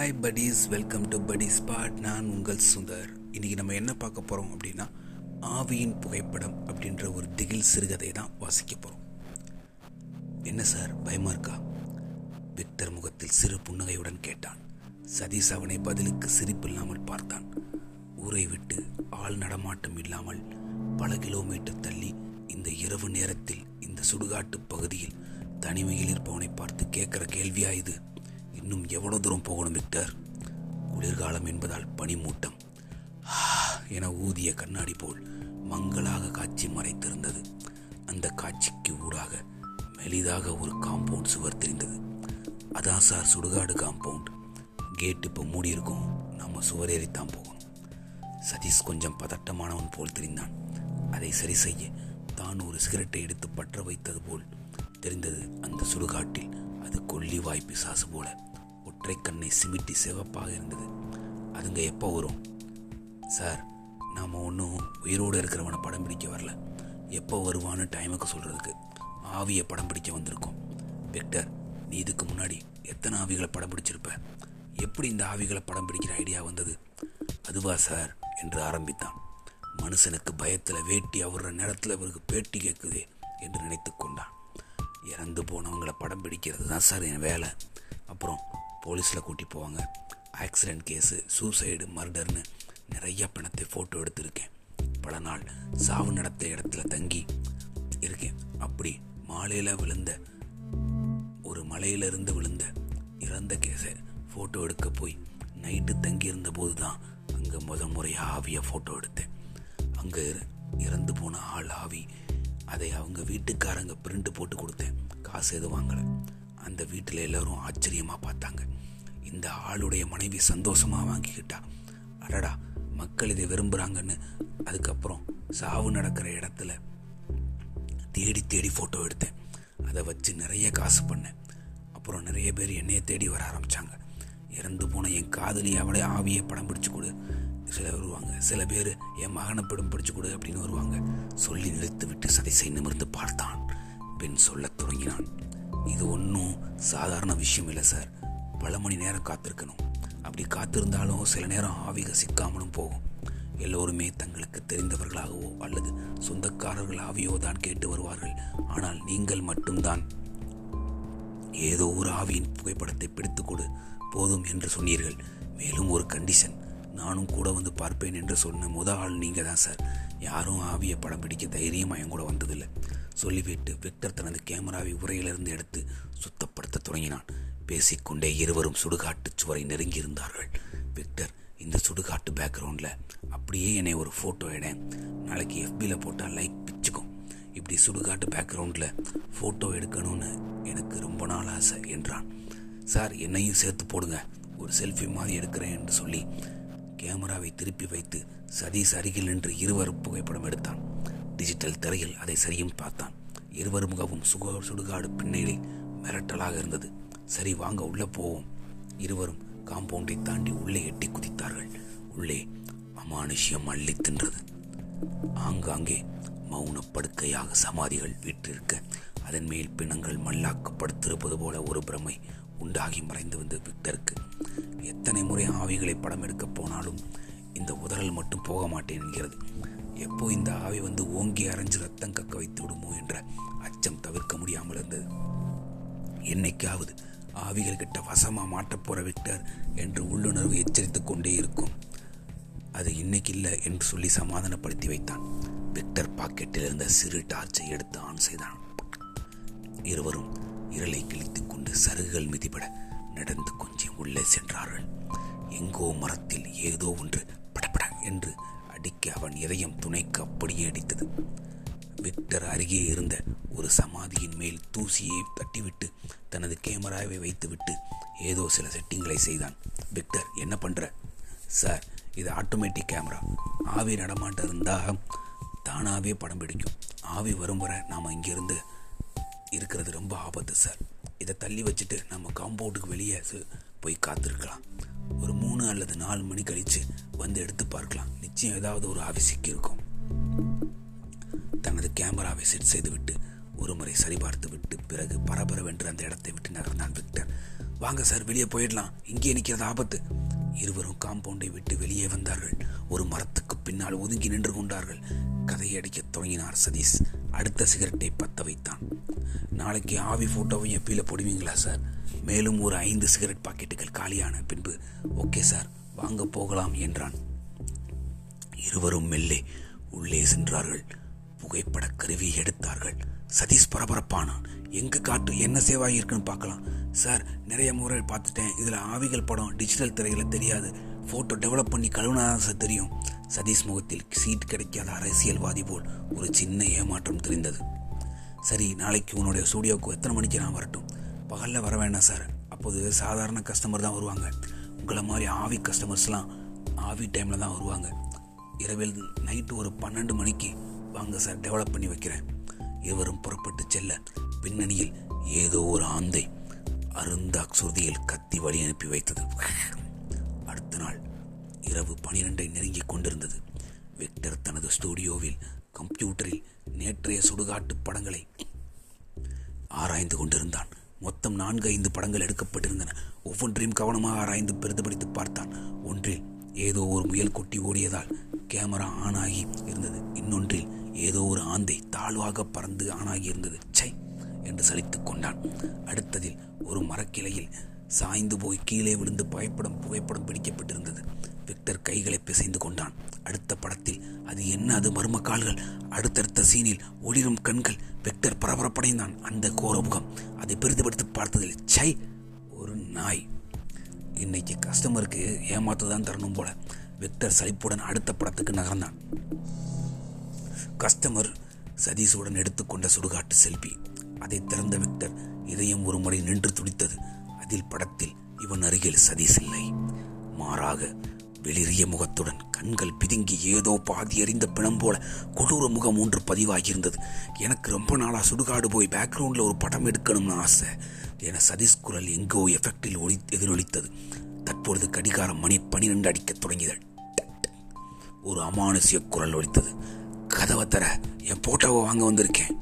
Hi buddies. Welcome to buddies spot நான் உங்கள் சுந்தர். இன்றைக்கி நம்ம என்ன பார்க்க போகிறோம் அப்படின்னா ஆவியின் புகைப்படம் அப்படின்ற ஒரு திகில் சிறுகதை தான் வாசிக்க போகிறோம் என்ன சார்? பயமா இருக்கா? விக்டர் முகத்தில் சிறு புன்னகையுடன் கேட்டான். சதீஷ் அவனை பதிலுக்கு சிரிப்பில்லாமல் பார்த்தான். ஊரை விட்டு ஆள் நடமாட்டம் இல்லாமல் பல கிலோமீட்டர் தள்ளி இந்த இரவு நேரத்தில் இந்த சுடுகாட்டு பகுதியில் தனிமையில் இருப்பவனை பார்த்து கேட்குற கேள்வியா இது? இன்னும் எவ்வளோ தூரம் போகணும் விக்டர் குளிர்காலம் என்பதால் பனிமூட்டம். என ஊதிய கண்ணாடி போல் மங்களாக காட்சி மறைத்திருந்தது. அந்த காட்சிக்கு ஊடாக மெலிதாக ஒரு காம்பவுண்ட் சுவர் தெரிந்தது. அதான் சார் சுடுகாடு காம்பவுண்ட். கேட் இப்போ மூடியிருக்கோம். நம்ம சுவரேறித்தான் போகணும். சதீஷ் கொஞ்சம் பதட்டமானவன் போல் தெரிந்தான். அதை சரி செய்ய தான் ஒரு சிகரெட்டை எடுத்து பற்ற வைத்தது போல் தெரிந்தது அந்த சுடுகாட்டில். அது கொல்லிவாய் பிசாசு போல. ஒற்றை கண்ணை சிமிட்டி சிவப்பாக இருந்தது. அதுங்க எப்போ வரும்? சார் நாம் ஒன்றும் உயிரோடு இருக்கிறவனை படம் பிடிக்க வரல. எப்போ வருவான்னு டைமுக்கு சொல்கிறதுக்கு ஆவியை படம் பிடிக்க வந்திருக்கோம். விக்டர் நீ இதுக்கு முன்னாடி எத்தனை ஆவிகளை படம் பிடிச்சிருப்ப? எப்படி இந்த ஆவிகளை படம் பிடிக்கிற ஐடியா வந்தது? அதுவா சார்? என்று ஆரம்பித்தான். மனுஷனுக்கு பயத்தில் வேட்டி அவர்ற நேரத்தில் இவருக்கு பேட்டி கேட்குதே என்று நினைத்து கொண்டான். இறந்து போனவங்களை படம் பிடிக்கிறது தான் சார் என் வேலை. அப்புறம் போலீஸில் கூட்டி போவாங்க. ஆக்சிடென்ட் கேஸு சூசைடு மர்டர்னு நிறைய பணத்தை ஃபோட்டோ எடுத்திருக்கேன். பல நாள் சாவு நடத்த இடத்துல தங்கி இருக்கேன். அப்படி மாலையில் விழுந்த ஒரு மலையிலிருந்து விழுந்த இறந்த கேஸை ஃபோட்டோ எடுக்க போய் நைட்டு தங்கி இருந்தபோது தான் அங்கே முத முறையாக ஆவியை ஃபோட்டோ எடுத்தேன். அங்கே இறந்து போன ஆள் ஆவி அதை அவங்க வீட்டுக்காரங்க பிரிண்ட் போட்டு கொடுத்தேன். காசு எதுவும் வாங்கலை. அந்த வீட்டில் எல்லோரும் ஆச்சரியமாக பார்த்தாங்க. இந்த ஆளுடைய மனைவி சந்தோஷமாக வாங்கிக்கிட்டா. அடடா மக்கள் இதை விரும்புகிறாங்கன்னு அதுக்கப்புறம் சாவு நடக்கிற இடத்துல தேடி தேடி ஃபோட்டோ எடுத்தேன். அதை வச்சு நிறைய காசு பண்ணேன். அப்புறம் நிறைய பேர் என்னையை தேடி வர ஆரம்பித்தாங்க இறந்து போன என் காதலி அவளே ஆவியை படம் பிடிச்சி கொடு. சில வருவாங்க. சில பேர் என் மகனை படம் பிடிச்சி கொடு அப்படின்னு வருவாங்க. சொல்லி நிறுத்து விட்டு சதிசை நிமிர்ந்து பார்த்தான். பெண் சொல்லத் தொடங்கினான். இது ஒன்றும் சாதாரண விஷயம் இல்லை சார். பல மணி நேரம் காத்திருக்கணும். அப்படி காத்திருந்தாலும் சில நேரம் ஆவிக சிக்காமலும் போகும். எல்லோருமே தங்களுக்கு தெரிந்தவர்களாகவோ அல்லது சொந்தக்காரர்களாகவோ தான் கேட்டு வருவார்கள். ஆனால் நீங்கள் மட்டும்தான். ஏதோ ஒரு ஆவியின் புகைப்படத்தை பிடித்துக்கொடு போதும் என்று சொன்னீர்கள். மேலும் ஒரு கண்டிஷன். நானும் கூட வந்து பார்ப்பேன் என்று சொன்ன முத ஆள் நீங்கள் தான் சார். யாரும் ஆவியை படம் பிடிக்க தைரியமாக என் கூட வந்ததில்லை. சொல்லிவிட்டு விக்டர் தனது கேமராவை உரையிலிருந்து எடுத்து சுத்தப்படுத்த தொடங்கினான். பேசிக்கொண்டே இருவரும் சுடுகாட்டு சுவரை நெருங்கி இருந்தார்கள் விக்டர் இந்த சுடுகாட்டு பேக்ரவுண்டில் அப்படியே என்னை ஒரு ஃபோட்டோ எடு. நாளைக்கு எஃபியில் போட்டால் லைக் பிச்சுக்கும். இப்படி சுடுகாட்டு பேக்ரவுண்டில் ஃபோட்டோ எடுக்கணும்னு எனக்கு ரொம்ப நாள் ஆசை என்றான். சார் என்னையும் சேர்த்து போடுங்க. ஒரு செல்ஃபி மாதிரி எடுக்கிறேன் என்று சொல்லி கேமராவை திருப்பி வைத்து சதீஷ் அருகில் நின்று இருவர் புகைப்படம் எடுத்தான். டிஜிட்டல் திரையில் அதை சரியும் பார்த்தான். இருவர் முகவும் சுக சுடுகாடு பின்னணியில் மிரட்டலாக இருந்தது. சரி வாங்க உள்ளே போவோம். இருவரும் காம்பவுண்டை தாண்டி உள்ளே எட்டி குதித்தார்கள். உள்ளே அமானுஷ்யம் அள்ளி தின்றது. ஆங்காங்கே மௌன படுக்கையாக சமாதிகள் வீற்றிருக்க அதன் மேல் பிணங்கள் மல்லாக்கப்படுத்திருப்பது போல ஒரு பிரமை உண்டாகி மறைந்து வந்த விக்டருக்கு எத்தனை முறை ஆவிகளை படம் எடுக்க போனாலும் இந்த உதறல் மட்டும் போக மாட்டேன் என்கிறது. எப்போ இந்த ஆவி வந்து ஓங்கி அரைஞ்சு ரத்தம் கக்க வைத்து விடுமோ என்ற அச்சம் தவிர்க்க முடியாமல் இருந்தது. என்னைக்காவது ஆவிகள் கிட்ட வசமாக மாட்டப்போகிற விக்டர் என்று உள்ளுணர்வு எச்சரித்துக் கொண்டே இருக்கும். அது இன்னைக்கு இல்லை என்று சொல்லி சமாதானப்படுத்தி வைத்தான். விக்டர் பாக்கெட்டில் இருந்த சிறு டார்ச்சை எடுத்து ஆன் செய்தான். இருவரும் இருளை கிழித்து கொண்டு சருகுகள் மிதிபட நடந்து கொஞ்சம் உள்ளே சென்றார்கள். எங்கோ மரத்தில் ஏதோ ஒன்று படபட என்று அடிக்க அவன் இதயம் துணைக்கு அப்படியே அடித்தது. விக்டர் அருகே இருந்த மேல் தூசியை தட்டிவிட்டு தனது கேமராவை வைத்துவிட்டு ஏதோ சில செட்டிங்களை செய்தான். விக்டர் என்ன பண்ணுற சார் இது ஆட்டோமேட்டிக் கேமரா ஆவி நடமாட்டம் இருந்தால் தானாகவே படம் பிடிக்கும். ஆவி வரும் வர நாம் இங்கிருந்து இருக்கிறது ரொம்ப ஆபத்து சார். இதை தள்ளி வச்சுட்டு நம்ம காம்பவுண்டுக்கு வெளியே போய் காத்திருக்கலாம். ஒரு மூணு அல்லது நாலு மணி கழிச்சு வந்து எடுத்து பார்க்கலாம். நிச்சயம் ஏதாவது ஒரு ஆவி சிக்கியிருக்கும். தனது கேமராவை செட் செய்துவிட்டு ஒருமுறை சரிபார்த்து விட்டு பிறகு பரபரவென்று அந்த இடத்தை விட்டு நகர்ந்தான் விக்டர். வாங்க சார் வெளியே போயிடலாம். இங்கே நிற்கிறது ஆபத்து. இருவரும் காம்பவுண்டை விட்டு வெளியே வந்தார்கள். ஒரு மரத்துக்கு பின்னால் ஒதுங்கி நின்று கொண்டார்கள். கதையை அடிக்கத் தொடங்கினார் சதீஷ். அடுத்த சிகரெட்டை பத்த வைத்தான். நாளைக்கு ஆவி ஃபோட்டோவையும் எப்பீல போடுவீங்களா சார்? மேலும் ஒரு ஐந்து சிகரெட் பாக்கெட்டுகள் காலியான பின்பு. ஓகே சார் வாங்க போகலாம் என்றான். இருவரும் மெல்லே உள்ளே சென்றார்கள். புகைப்பட கருவி எடுத்தார்கள். சதீஷ் பரபரப்பானான் எங்க காட்டு என்ன சேவாகி இருக்குன்னு பார்க்கலாம். சார் நிறைய முறை பார்த்துட்டேன். இதில் ஆவிகள் படம் டிஜிட்டல் திரையில் தெரியாது. ஃபோட்டோ டெவலப் பண்ணி கழுவுனாதான் சார் தெரியும். சதீஷ் முகத்தில் சீட் கிடைக்காத அரசியல்வாதி போல் ஒரு சின்ன ஏமாற்றம் தெரிந்தது. சரி நாளைக்கு உன்னுடைய ஸ்டூடியோவுக்கு எத்தனை மணிக்கு நான் வரட்டும்? பகலில் வர வேண்டாம் சார் அப்போது சாதாரண கஸ்டமர் தான் வருவாங்க. உங்களை மாதிரி ஆவி கஸ்டமர்ஸ்லாம் ஆவி டைமில் தான் வருவாங்க. இரவில் நைட்டு ஒரு பன்னெண்டு மணிக்கு வாங்க சார் டெவலப் பண்ணி வைக்கிறேன். இருவரும் புறப்பட்டு செல்ல பின்னணியில் ஏதோ ஒரு ஆந்தை அருந்தாக்சுதியில் கத்தி வழி அனுப்பி வைத்தது. அடுத்த நாள் இரவு பனிரெண்டை நெருங்கிக் கொண்டிருந்தது. விக்டர் தனது ஸ்டூடியோவில் கம்ப்யூட்டரில் நேற்றைய சுடுகாட்டு படங்களை ஆராய்ந்து கொண்டிருந்தான். மொத்தம் நான்கு ஐந்து படங்கள் எடுக்கப்பட்டிருந்தன. ஒவ்வொன்றையும் கவனமாக ஆராய்ந்து பெரிதுபடித்து பார்த்தான். ஒன்றில் ஏதோ ஒரு முயல் கொட்டி ஓடியதால் கேமரா ஆன் ஆகி இருந்தது. இன்னொன்றில் ஏதோ ஒரு ஆந்தை தாழ்வாக பறந்து ஆணாகியிருந்தது. சை என்று சலித்துக் கொண்டான். அடுத்ததில் ஒரு மரக்கிளையில் சாய்ந்து போய் கீழே விழுந்து புகைப்படம் புகைப்படம் பிடிக்கப்பட்டிருந்தது. விக்டர் கைகளை பிசைந்து கொண்டான். அடுத்த படத்தில் அது என்ன? அது மர்ம கால்கள் அடுத்தடுத்த சீனில் ஒளிரும் கண்கள் விக்டர் பரபரப்படைந்தான். அந்த கோரமுகம் அதை பெரிதுபடுத்தி பார்த்ததில் சை ஒரு நாய். இன்னைக்கு கஸ்டமருக்கு ஏமாத்துதான் தரணும் போல. விக்டர் சலிப்புடன் அடுத்த படத்துக்கு நகர்ந்தான். கஸ்டமர் சதீஷுடன் எடுத்துக்கொண்ட சுடுகாட்டு செல்பி அதை திறந்த விக்டர் இதயம் ஒரு முறை நின்று துடித்தது. அதில் படத்தில் இவன் அருகில் சதீஷ் இல்லை. மாறாக வெளிரிய முகத்துடன் கண்கள் பிதுங்கி ஏதோ பாதி எறிந்த பிணம் போல கொடூர முகம் ஒன்று பதிவாகியிருந்தது. எனக்கு ரொம்ப நாளா சுடுகாடு போய் பேக்ரவுண்ட்ல ஒரு படம் எடுக்கணும்னு ஆசை என சதீஷ் குரல் எங்கோ எஃபெக்டில் ஒளி எதிரொலித்தது. தற்பொழுது கடிகாரம் மணி பனிரெண்டு அடிக்கத் தொடங்கியது. ஒரு அமானுஷ்ய குரல் ஒலித்தது. கதவை தர. என் போட்டோவை வாங்க வந்திருக்கேன்.